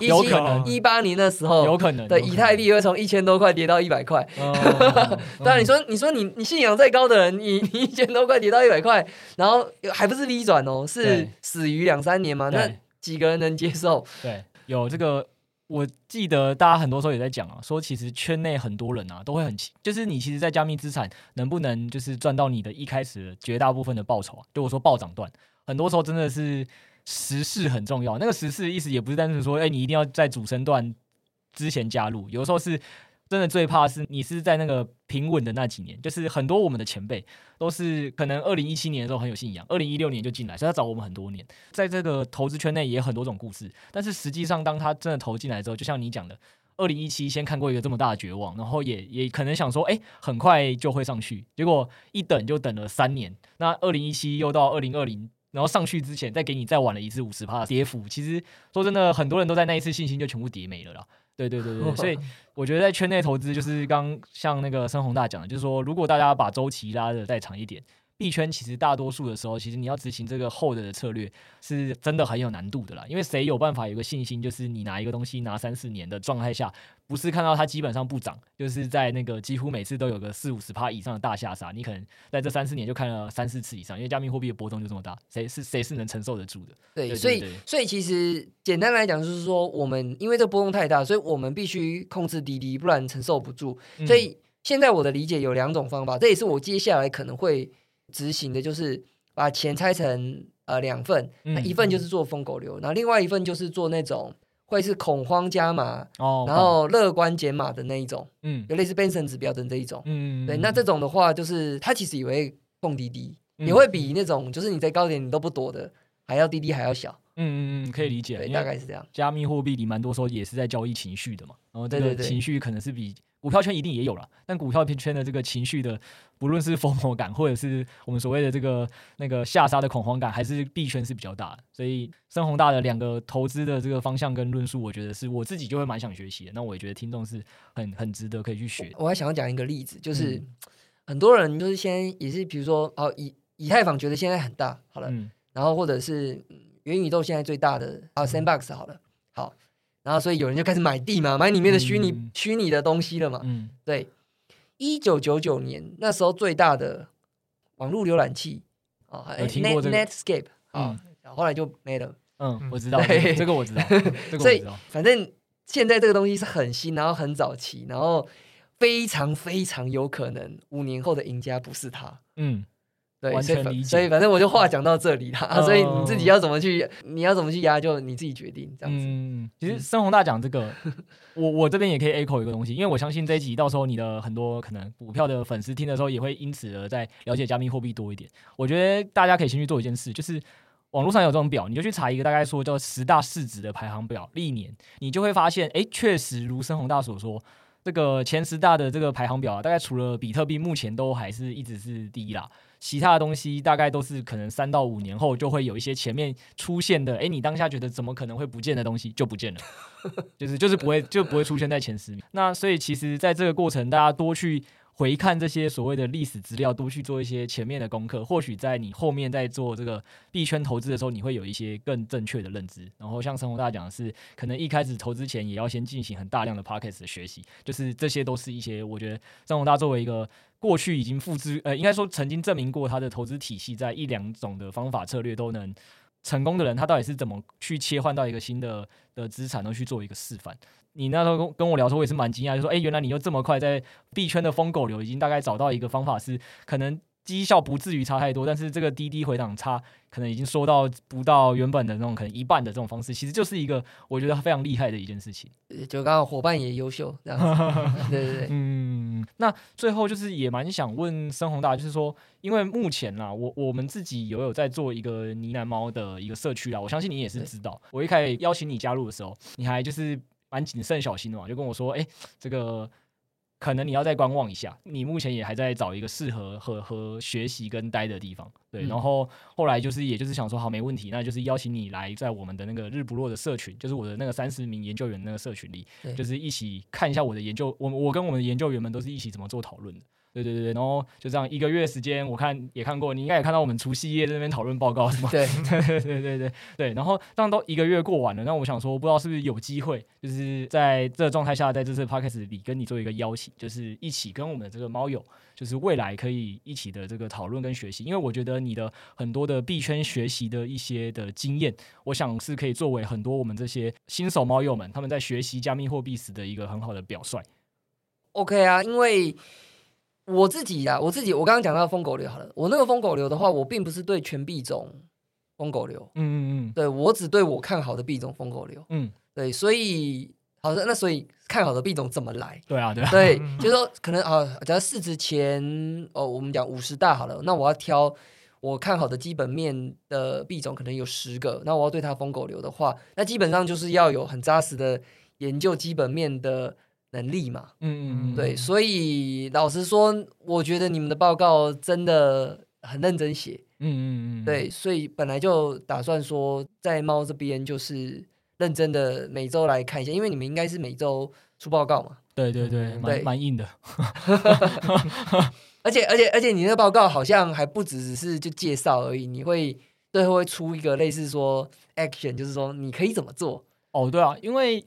有可能一八年的时候，有可能对以太币会从一千多块跌到一百块。*laughs* 当然，你说你说你你信仰再高的人，你 *laughs* 你一千多块跌到一百块，然后还不是 V 转哦，是死于两三年嘛？那几个人能接受？对，有这个，我记得大家很多时候也在讲啊，说其实圈内很多人啊都会很奇，就是你其实，在加密资产能不能就是赚到你的一开始绝大部分的报酬啊？就我说暴涨段，很多时候真的是。时势很重要，那个时势意思也不是单纯说，哎、你一定要在主升段之前加入。有时候是真的最怕是你是在那个平稳的那几年，就是很多我们的前辈都是可能二零一七年的时候很有信仰，二零一六年就进来，所以他找我们很多年，在这个投资圈内也很多种故事。但是实际上，当他真的投进来之后，就像你讲的，二零一七先看过一个这么大的绝望，然后也也可能想说，哎、很快就会上去，结果一等就等了三年。那二零一七又到二零二零。然后上去之前再给你再晚了一次五十趴的跌幅，其实说真的，很多人都在那一次信心就全部跌没了啦。对对对对，所以 *laughs* 我觉得在圈内投资就是刚像那个深宏大讲的，就是说如果大家把周期拉的再长一点。币圈其实大多数的时候，其实你要执行这个 hold 的策略，是真的很有难度的啦。因为谁有办法有个信心，就是你拿一个东西拿三四年的状态下，不是看到它基本上不涨，就是在那个几乎每次都有个四五十趴以上的大下杀，你可能在这三四年就看了三四次以上，因为加密货币的波动就这么大，谁是谁是能承受得住的？对，对对对，所以所以其实简单来讲就是说，我们因为这波动太大，所以我们必须控制滴滴，不然承受不住。所以现在我的理解有两种方法，这也是我接下来可能会。执行的就是把钱拆成呃两份，那一份就是做疯狗流，然后另外一份就是做那种会是恐慌加码，哦，然后乐观减码的那一种，嗯，有类似 Benson 指标的这一种，嗯，对，那这种的话就是它其实也会碰滴滴，也会比那种就是你在高点你都不躲的还要滴滴还要小，嗯嗯嗯，可以理解，对，大概是这样。加密货币里蛮多时候也是在交易情绪的嘛，然后这个情绪可能是比。股票圈一定也有了，但股票圈的这个情绪的，不论是疯魔感，或者是我们所谓的这个那个下杀的恐慌感，还是币圈是比较大的。所以深宏大的两个投资的这个方向跟论述，我觉得是我自己就会蛮想学习的。那我也觉得听众是很很值得可以去学。我还想要讲一个例子，就是、嗯、很多人就是先也是比如说哦以以太坊觉得现在很大，好了，嗯、然后或者是元宇宙现在最大的啊 Sandbox 好了，好。然后，所以有人就开始买地嘛，买里面的虚拟、嗯、虚拟的东西了嘛。嗯，对。一九九九年那时候最大的网络浏览器啊，Net Netscape 啊，后来就没了。嗯，我知道，这个我知道，*laughs* 这个我知道。所以反正现在这个东西是很新，然后很早期，然后非常非常有可能五年后的赢家不是他。嗯。对，完全理解。所以反正我就话讲到这里了，嗯、*laughs* 所以你自己要怎么去，你要怎么去压，就你自己决定这样子。嗯，其实深红大讲这个，我我这边也可以 echo 一个东西，因为我相信这一集到时候你的很多可能股票的粉丝听的时候，也会因此而在了解加密货币多一点。我觉得大家可以先去做一件事，就是网络上有这种表，你就去查一个大概说叫十大市值的排行表，历年你就会发现，哎，确实如深红大所说，这个前十大的这个排行表啊，大概除了比特币，目前都还是一直是第一啦。其他的东西大概都是可能三到五年后就会有一些前面出现的，哎，你当下觉得怎么可能会不见的东西就不见了，*laughs* 就是就是不会就不会出现在前十名。那所以其实在这个过程，大家多去回看这些所谓的历史资料，多去做一些前面的功课，或许在你后面在做这个币圈投资的时候，你会有一些更正确的认知。然后像生活大讲的是，可能一开始投资前也要先进行很大量的 Podcast 的学习，就是这些都是一些我觉得生活大作为一个。过去已经复制，呃，应该说曾经证明过他的投资体系，在一两种的方法策略都能成功的人，他到底是怎么去切换到一个新的的资产，都去做一个示范。你那时候跟跟我聊的时候，我也是蛮惊讶，就说，哎，原来你又这么快在币圈的疯狗流已经大概找到一个方法，是可能。绩效不至于差太多，但是这个滴滴回档差可能已经缩到不到原本的那种可能一半的这种方式，其实就是一个我觉得非常厉害的一件事情。就刚好伙伴也优秀，这样子。对对对，嗯。那最后就是也蛮想问深红大，就是说，因为目前啦，我我们自己有有在做一个呢喃猫的一个社区啦，我相信你也是知道。我一开始邀请你加入的时候，你还就是蛮谨慎小心的嘛，就跟我说，哎，这个。可能你要再观望一下，你目前也还在找一个适合和和学习跟待的地方，对。嗯、然后后来就是，也就是想说，好，没问题，那就是邀请你来在我们的那个日不落的社群，就是我的那个三十名研究员那个社群里，就是一起看一下我的研究，我我跟我们的研究员们都是一起怎么做讨论的。对对对，然后就这样一个月时间，我看也看过，你应该也看到我们除夕夜在那边讨论报告是吗？对 *laughs* 对对对对对，然后这样都一个月过完了，那我想说，不知道是不是有机会，就是在这个状态下，在这次 podcast 里跟你做一个邀请，就是一起跟我们的这个猫友，就是未来可以一起的这个讨论跟学习，因为我觉得你的很多的币圈学习的一些的经验，我想是可以作为很多我们这些新手猫友们他们在学习加密货币时的一个很好的表率。OK 啊，因为。我自己呀、啊，我自己，我刚刚讲到疯狗流好了。我那个疯狗流的话，我并不是对全币种疯狗流，嗯嗯嗯，对我只对我看好的币种疯狗流，嗯，对，所以好的，那所以看好的币种怎么来？对啊，对啊，对，就是说可能啊，假如市值前哦，我们讲五十大好了，那我要挑我看好的基本面的币种，可能有十个，那我要对它疯狗流的话，那基本上就是要有很扎实的研究基本面的。能力嘛，嗯嗯嗯，对，所以老实说，我觉得你们的报告真的很认真写，嗯嗯嗯，对，所以本来就打算说在猫这边就是认真的每周来看一下，因为你们应该是每周出报告嘛，对对对，蛮蛮硬的，*laughs* 而且而且而且你那个报告好像还不只是就介绍而已，你会最后会出一个类似说 action，就是说你可以怎么做？哦，对啊，因为。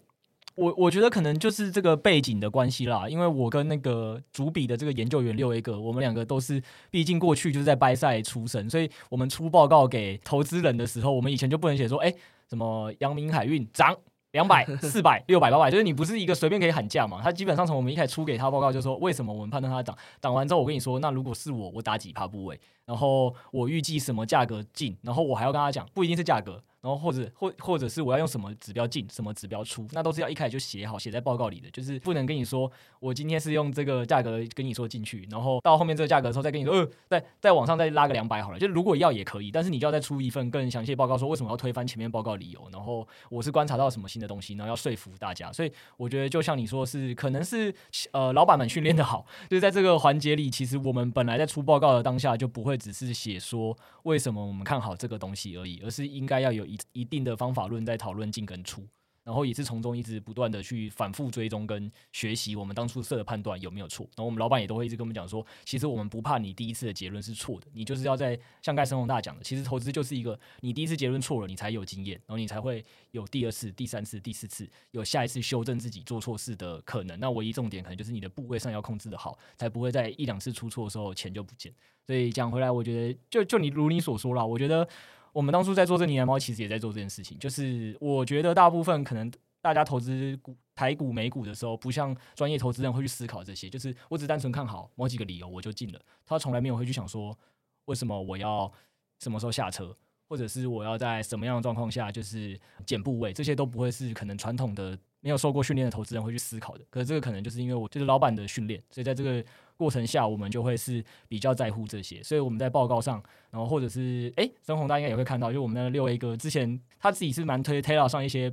我我觉得可能就是这个背景的关系啦，因为我跟那个主笔的这个研究员六 A 哥，我们两个都是，毕竟过去就是在掰赛出身，所以我们出报告给投资人的时候，我们以前就不能写说，哎，什么阳明海运涨两百、*laughs* 四百、六百、八百，就是你不是一个随便可以喊价嘛。他基本上从我们一开始出给他报告，就说为什么我们判断它涨，涨完之后我跟你说，那如果是我，我打几趴部位，然后我预计什么价格进，然后我还要跟他讲，不一定是价格。然后或者或或者是我要用什么指标进，什么指标出，那都是要一开始就写好，写在报告里的，就是不能跟你说我今天是用这个价格跟你说进去，然后到后面这个价格的时候再跟你说，呃，再再往上再拉个两百好了。就如果要也可以，但是你就要再出一份更详细的报告，说为什么要推翻前面报告理由，然后我是观察到什么新的东西，然后要说服大家。所以我觉得就像你说是，可能是呃老板们训练的好，就是在这个环节里，其实我们本来在出报告的当下就不会只是写说为什么我们看好这个东西而已，而是应该要有一一定的方法。论在讨论进跟出，然后也是从中一直不断的去反复追踪跟学习，我们当初设的判断有没有错。然后我们老板也都会一直跟我们讲说，其实我们不怕你第一次的结论是错的，你就是要在像盖深红大讲的，其实投资就是一个你第一次结论错了，你才有经验，然后你才会有第二次、第三次、第四次有下一次修正自己做错事的可能。那唯一重点可能就是你的部位上要控制得好，才不会在一两次出错的时候钱就不见。所以讲回来，我觉得就就你如你所说啦，我觉得。我们当初在做这年猫，其实也在做这件事情。就是我觉得大部分可能大家投资股台股、美股的时候，不像专业投资人会去思考这些。就是我只单纯看好某几个理由，我就进了。他从来没有会去想说，为什么我要什么时候下车，或者是我要在什么样的状况下就是减部位，这些都不会是可能传统的没有受过训练的投资人会去思考的。可是这个可能就是因为我就是老板的训练，所以在这个。过程下，我们就会是比较在乎这些，所以我们在报告上，然后或者是哎，深红大家应该也会看到，就我们的六 A 哥之前他自己是蛮推 Taylor 上一些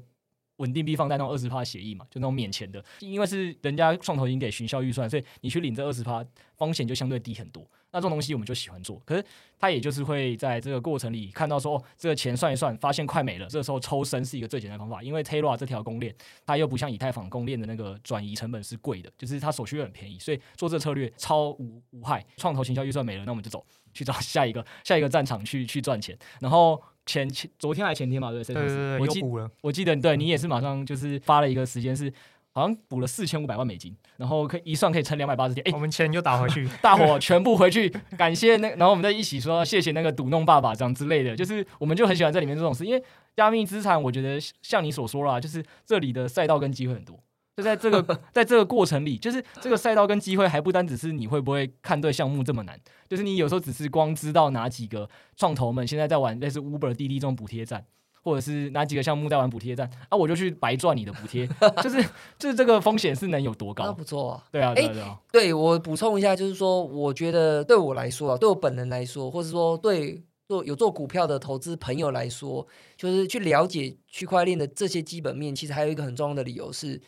稳定币放贷那种二十趴协议嘛，就那种免钱的，因为是人家创投已经给学校预算，所以你去领这二十趴，风险就相对低很多。那这种东西我们就喜欢做，可是他也就是会在这个过程里看到说，哦，这个钱算一算，发现快没了，这个时候抽身是一个最简单的方法，因为 Terra 这条公链，它又不像以太坊公链的那个转移成本是贵的，就是它手续费很便宜，所以做这个策略超无无害。创投行销预算没了，那我们就走去找下一个下一个战场去去赚钱。然后前前昨天还前天嘛，对不对？对对对，我记我记得对你也是马上就是发了一个时间是。好像补了四千五百万美金，然后可以一算可以撑两百八十天。哎、欸，我们钱就打回去，*laughs* 大伙全部回去，*laughs* 感谢那，然后我们再一起说谢谢那个赌弄爸爸这样之类的，就是我们就很喜欢在里面这种事，因为加密资产，我觉得像你所说啦，就是这里的赛道跟机会很多，就在这个 *laughs* 在这个过程里，就是这个赛道跟机会还不单只是你会不会看对项目这么难，就是你有时候只是光知道哪几个创投们现在在玩类似 Uber、滴滴这种补贴站。或者是哪几个项目在玩补贴站啊？我就去白赚你的补贴，*laughs* 就是就是这个风险是能有多高？那不错啊。对啊，对啊，对啊。欸、对我补充一下，就是说，我觉得对我来说啊，对我本人来说，或者说对做有做股票的投资朋友来说，就是去了解区块链的这些基本面。其实还有一个很重要的理由是，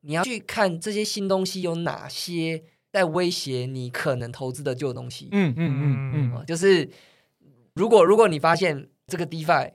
你要去看这些新东西有哪些在威胁你可能投资的旧东西。嗯嗯嗯嗯，就是如果如果你发现这个 DeFi。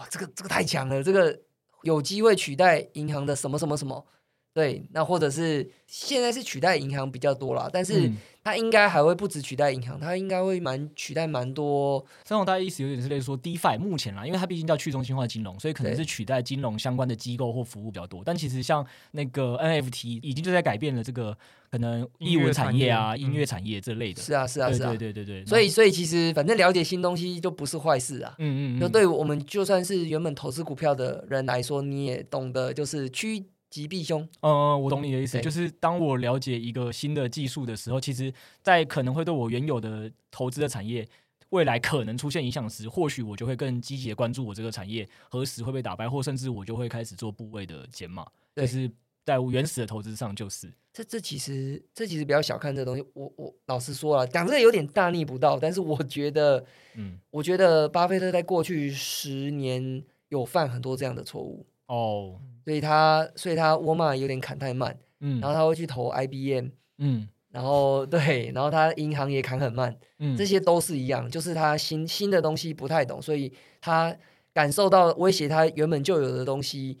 哇，这个这个太强了，这个有机会取代银行的什么什么什么？对，那或者是现在是取代银行比较多啦，但是它应该还会不止取代银行，它应该会蛮取代蛮多。这种大概意思有点是类似说，DeFi 目前啦，因为它毕竟叫去中心化金融，所以可能是取代金融相关的机构或服务比较多。但其实像那个 NFT 已经就在改变了这个可能艺文产业啊、音乐产业这类的。是啊，是啊，是啊，对对对对。所以所以其实反正了解新东西就不是坏事啊。嗯嗯。就对我们就算是原本投资股票的人来说，你也懂得就是趋。吉避凶，嗯，我懂你的意思，就是当我了解一个新的技术的时候，其实，在可能会对我原有的投资的产业未来可能出现影响时，或许我就会更积极的关注我这个产业何时会被打败，或甚至我就会开始做部位的减码。就是在原始的投资上，就是这这其实这其实比较小看这个东西。我我老实说了，讲这个有点大逆不道，但是我觉得，嗯，我觉得巴菲特在过去十年有犯很多这样的错误。哦，所以他所以他沃尔玛有点砍太慢，嗯，然后他会去投 IBM，嗯，然后对，然后他银行也砍很慢，嗯，这些都是一样，就是他新新的东西不太懂，所以他感受到威胁他原本就有的东西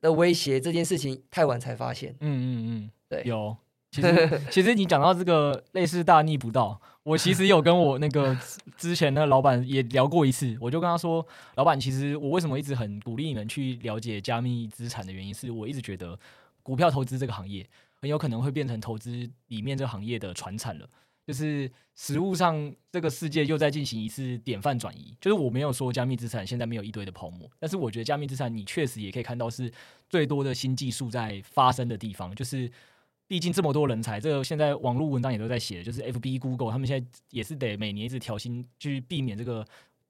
的威胁这件事情太晚才发现，嗯嗯嗯，对，有，*laughs* 其实其实你讲到这个类似大逆不道。我其实有跟我那个之前的老板也聊过一次，我就跟他说，老板，其实我为什么一直很鼓励你们去了解加密资产的原因，是我一直觉得股票投资这个行业很有可能会变成投资里面这行业的传产了，就是实物上这个世界又在进行一次典范转移。就是我没有说加密资产现在没有一堆的泡沫，但是我觉得加密资产你确实也可以看到是最多的新技术在发生的地方，就是。毕竟这么多人才，这个现在网络文章也都在写，就是 FB、Google 他们现在也是得每年一直调薪，去避免这个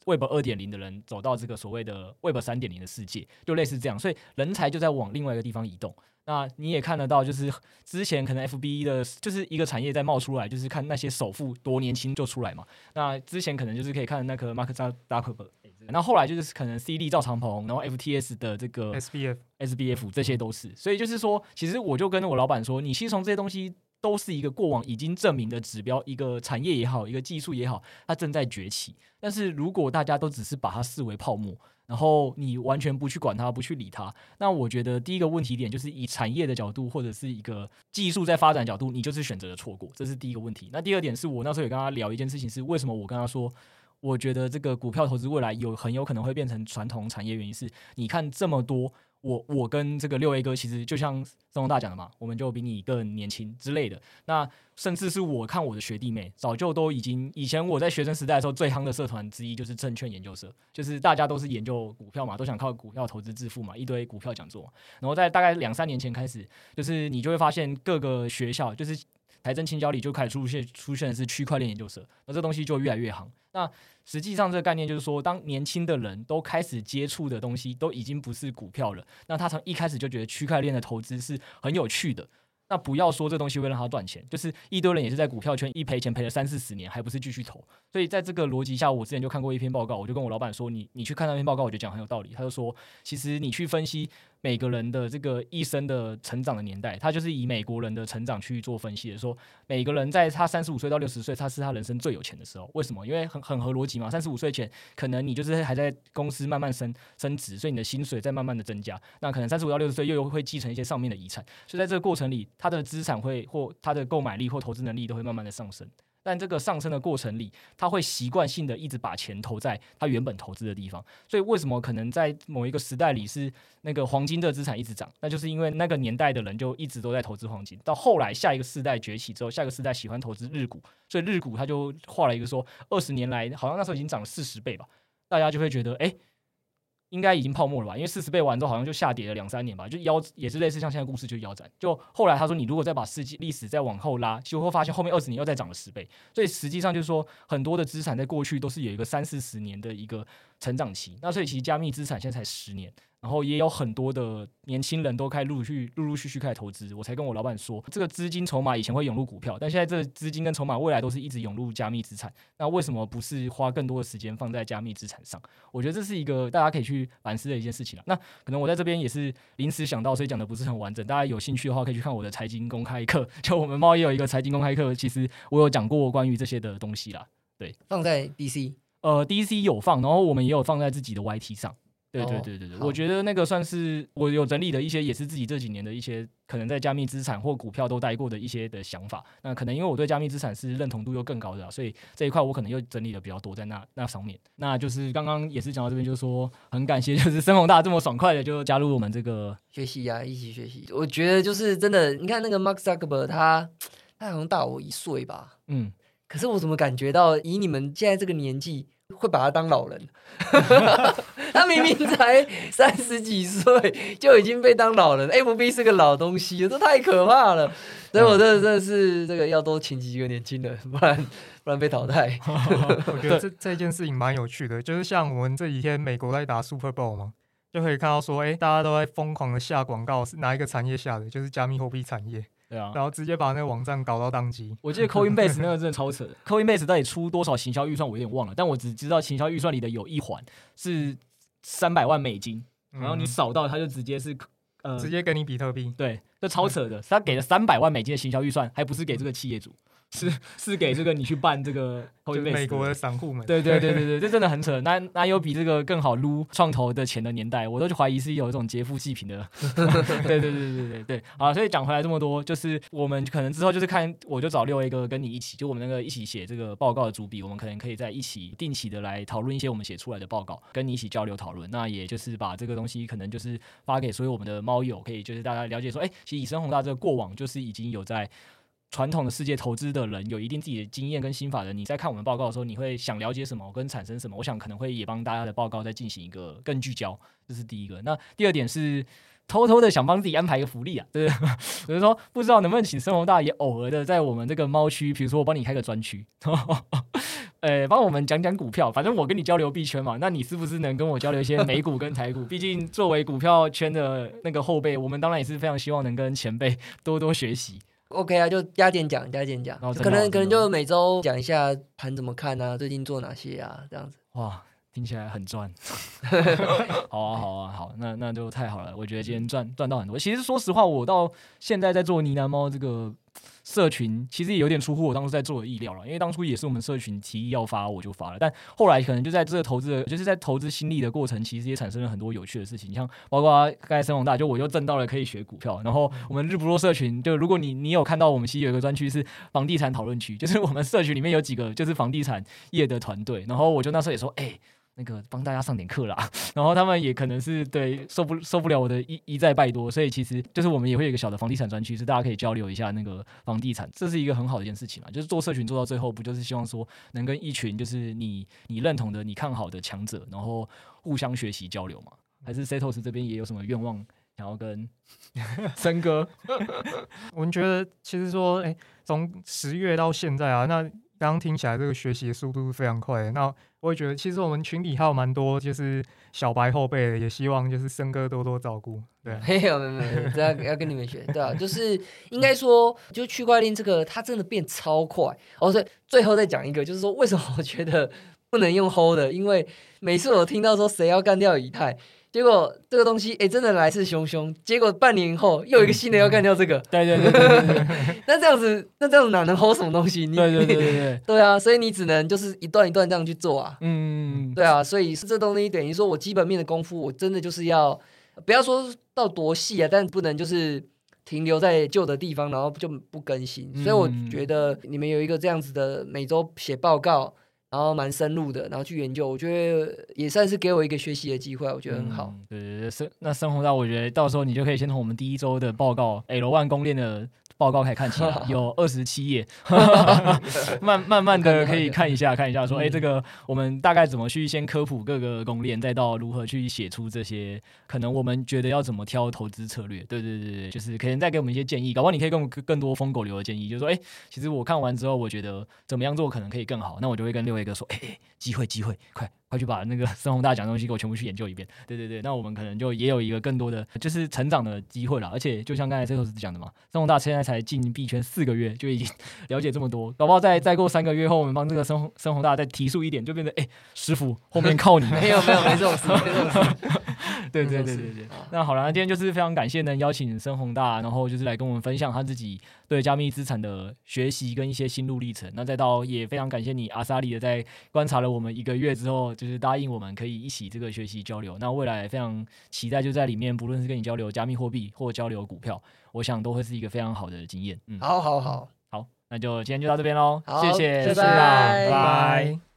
Web 二点零的人走到这个所谓的 Web 三点零的世界，就类似这样，所以人才就在往另外一个地方移动。那你也看得到，就是之前可能 FB 的，就是一个产业在冒出来，就是看那些首富多年轻就出来嘛。那之前可能就是可以看那个 Mark Zuckerberg。那后，后来就是可能 CD 赵长鹏，然后 FTS 的这个 SBF SBF 这些都是，所以就是说，其实我就跟我老板说，你其实从这些东西都是一个过往已经证明的指标，一个产业也好，一个技术也好，它正在崛起。但是如果大家都只是把它视为泡沫，然后你完全不去管它，不去理它，那我觉得第一个问题点就是以产业的角度或者是一个技术在发展角度，你就是选择了错过，这是第一个问题。那第二点是我那时候也跟他聊一件事情，是为什么我跟他说。我觉得这个股票投资未来有很有可能会变成传统产业，原因是你看这么多。我我跟这个六 A 哥其实就像森宏大讲的嘛，我们就比你更年轻之类的。那甚至是我看我的学弟妹，早就都已经以前我在学生时代的时候最夯的社团之一就是证券研究社，就是大家都是研究股票嘛，都想靠股票投资致富嘛，一堆股票讲座。然后在大概两三年前开始，就是你就会发现各个学校就是。台证清交里就开始出现出现的是区块链研究社，那这东西就越来越夯。那实际上这个概念就是说，当年轻的人都开始接触的东西都已经不是股票了，那他从一开始就觉得区块链的投资是很有趣的。那不要说这东西会让他赚钱，就是一堆人也是在股票圈一赔钱赔了三四十年，还不是继续投。所以在这个逻辑下，我之前就看过一篇报告，我就跟我老板说：“你你去看那篇报告，我就讲很有道理。”他就说：“其实你去分析每个人的这个一生的成长的年代，他就是以美国人的成长去做分析的，说每个人在他三十五岁到六十岁，他是他人生最有钱的时候。为什么？因为很很合逻辑嘛。三十五岁前，可能你就是还在公司慢慢升升职，所以你的薪水在慢慢的增加。那可能三十五到六十岁又会继承一些上面的遗产，所以在这个过程里，他的资产会。或他的购买力或投资能力都会慢慢的上升，但这个上升的过程里，他会习惯性的一直把钱投在他原本投资的地方。所以为什么可能在某一个时代里是那个黄金的资产一直涨？那就是因为那个年代的人就一直都在投资黄金。到后来下一个世代崛起之后，下一个世代喜欢投资日股，所以日股他就画了一个说，二十年来好像那时候已经涨了四十倍吧，大家就会觉得哎。诶应该已经泡沫了吧？因为四十倍完之后，好像就下跌了两三年吧，就腰也是类似像现在故事就腰斩。就后来他说，你如果再把世纪历史再往后拉，就会发现后面二十年又再涨了十倍。所以实际上就是说，很多的资产在过去都是有一个三四十年的一个成长期。那所以其实加密资产现在才十年。然后也有很多的年轻人都开始陆续、陆陆续续开始投资，我才跟我老板说，这个资金筹码以前会涌入股票，但现在这个资金跟筹码未来都是一直涌入加密资产。那为什么不是花更多的时间放在加密资产上？我觉得这是一个大家可以去反思的一件事情了。那可能我在这边也是临时想到，所以讲的不是很完整。大家有兴趣的话，可以去看我的财经公开课。就我们猫也有一个财经公开课，其实我有讲过关于这些的东西啦。对，放在 DC，呃，DC 有放，然后我们也有放在自己的 YT 上。对对对对对，我觉得那个算是我有整理的一些，也是自己这几年的一些可能在加密资产或股票都待过的一些的想法。那可能因为我对加密资产是认同度又更高的，所以这一块我可能又整理的比较多在那那上面。那就是刚刚也是讲到这边，就是说很感谢，就是森宏大这么爽快的就加入我们这个学习呀、啊，一起学习。我觉得就是真的，你看那个 Mark Zuckerberg，他他好像大我一岁吧，嗯，可是我怎么感觉到以你们现在这个年纪。会把他当老人，*laughs* 他明明才三十几岁就已经被当老人，FB 是个老东西，这太可怕了。所以我真的真的是这个要多请几个年轻人，不然不然被淘汰。我觉得这这件事情蛮有趣的，就是像我们这几天美国在打 Super Bowl 嘛，就可以看到说，哎，大家都在疯狂的下广告，是哪一个产业下的？就是加密货币产业。对啊，然后直接把那个网站搞到当机。我记得 Coinbase *laughs* 那个真的超扯的，Coinbase 到底出多少行销预算我有点忘了，但我只知道行销预算里的有一环是三百万美金，然后你扫到他就直接是呃直接给你比特币，对，这超扯的，他给了三百万美金的行销预算，还不是给这个企业主。是是给这个你去办这个 *laughs* 美国的散户们，对对对对 *laughs* 对，这真的很扯。那那有比这个更好撸创投的钱的年代？我都怀疑是有一种劫富济贫的。*laughs* 对对对对对对，好，所以讲回来这么多，就是我们可能之后就是看，我就找六 A 哥跟你一起，就我们那个一起写这个报告的主笔，我们可能可以在一起定期的来讨论一些我们写出来的报告，跟你一起交流讨论。那也就是把这个东西可能就是发给所有我们的猫友，可以就是大家了解说，哎，以升宏大这个过往就是已经有在。传统的世界投资的人有一定自己的经验跟心法的，你在看我们报告的时候，你会想了解什么跟产生什么？我想可能会也帮大家的报告再进行一个更聚焦，这是第一个。那第二点是偷偷的想帮自己安排一个福利啊，对 *laughs* 不对？比如说不知道能不能请森宏大爷偶尔的在我们这个猫区，比如说我帮你开个专区，呃，*laughs* 帮我们讲讲股票。反正我跟你交流币圈嘛，那你是不是能跟我交流一些美股跟台股？*laughs* 毕竟作为股票圈的那个后辈，我们当然也是非常希望能跟前辈多多学习。OK 啊，就加点讲，加点讲，可能可能就每周讲一下盘怎么看啊，最近做哪些啊，这样子。哇，听起来很赚。*laughs* 好啊，好啊，好，那那就太好了。我觉得今天赚赚到很多。其实说实话，我到现在在做呢喃猫这个社群其实也有点出乎我当初在做的意料了，因为当初也是我们社群提议要发，我就发了。但后来可能就在这个投资的，就是在投资心力的过程，其实也产生了很多有趣的事情，像包括刚才深宏大，就我又挣到了可以学股票。然后我们日不落社群，就如果你你有看到我们其实有一个专区是房地产讨论区，就是我们社群里面有几个就是房地产业的团队，然后我就那时候也说，哎、欸。那个帮大家上点课啦，*laughs* 然后他们也可能是对受不受不了我的一一再拜托，所以其实就是我们也会有一个小的房地产专区，是大家可以交流一下那个房地产，这是一个很好的一件事情嘛。就是做社群做到最后，不就是希望说能跟一群就是你你认同的、你看好的强者，然后互相学习交流嘛？还是 Setos 这边也有什么愿望想要跟 *laughs* 森哥？我们觉得其实说，哎，从十月到现在啊，那。刚刚听起来，这个学习的速度是非常快的。那我也觉得，其实我们群里还有蛮多就是小白后辈的，也希望就是森哥多多照顾。对，*laughs* 没有没有没有，这要跟你们学，对啊，就是应该说，就区块链这个，它真的变超快。哦，对，最后再讲一个，就是说为什么我觉得不能用 hold，因为每次我听到说谁要干掉以太。结果这个东西哎、欸，真的来势汹汹。结果半年后又有一个新的要干掉这个，对对对对对。*laughs* 那这样子，那这样子哪能 hold 什么东西？你对对对对对。*laughs* 对啊，所以你只能就是一段一段这样去做啊。嗯，对啊，所以是这东西等于说我基本面的功夫，我真的就是要不要说到多细啊，但不能就是停留在旧的地方，然后就不更新。所以我觉得你们有一个这样子的每周写报告。然后蛮深入的，然后去研究，我觉得也算是给我一个学习的机会，我觉得很好。对对对，生那生活到，我觉得到时候你就可以先从我们第一周的报告 L one 公链的。报告可以看起来 *laughs* 有二十七页，*laughs* 慢慢慢的可以看一下。看一下，说哎、欸，这个我们大概怎么去先科普各个公链，再到如何去写出这些可能我们觉得要怎么挑投资策略，对对对对，就是可能再给我们一些建议，搞不好你可以给我们更多疯狗流的建议，就是说哎、欸，其实我看完之后，我觉得怎么样做可能可以更好，那我就会跟六位哥说，哎、欸，机会机会，快。快去把那个深宏大讲的东西给我全部去研究一遍。对对对，那我们可能就也有一个更多的就是成长的机会了。而且就像刚才 Setos 讲的嘛，深宏大现在才进币圈四个月，就已经 *laughs* 了解这么多。搞不好再再过三个月后，我们帮这个深深宏大再提速一点，就变成哎、欸，师傅后面靠你。*laughs* 没有没有没这种事，没这种事。*laughs* 对对对对对。那好了，那今天就是非常感谢能邀请深宏大，然后就是来跟我们分享他自己对加密资产的学习跟一些心路历程。那再到也非常感谢你阿萨里的在观察了我们一个月之后，就是答应我们可。以一起这个学习交流，那未来非常期待就在里面，不论是跟你交流加密货币或交流股票，我想都会是一个非常好的经验。嗯，好好好，好，那就今天就到这边喽，谢谢，拜拜。拜拜。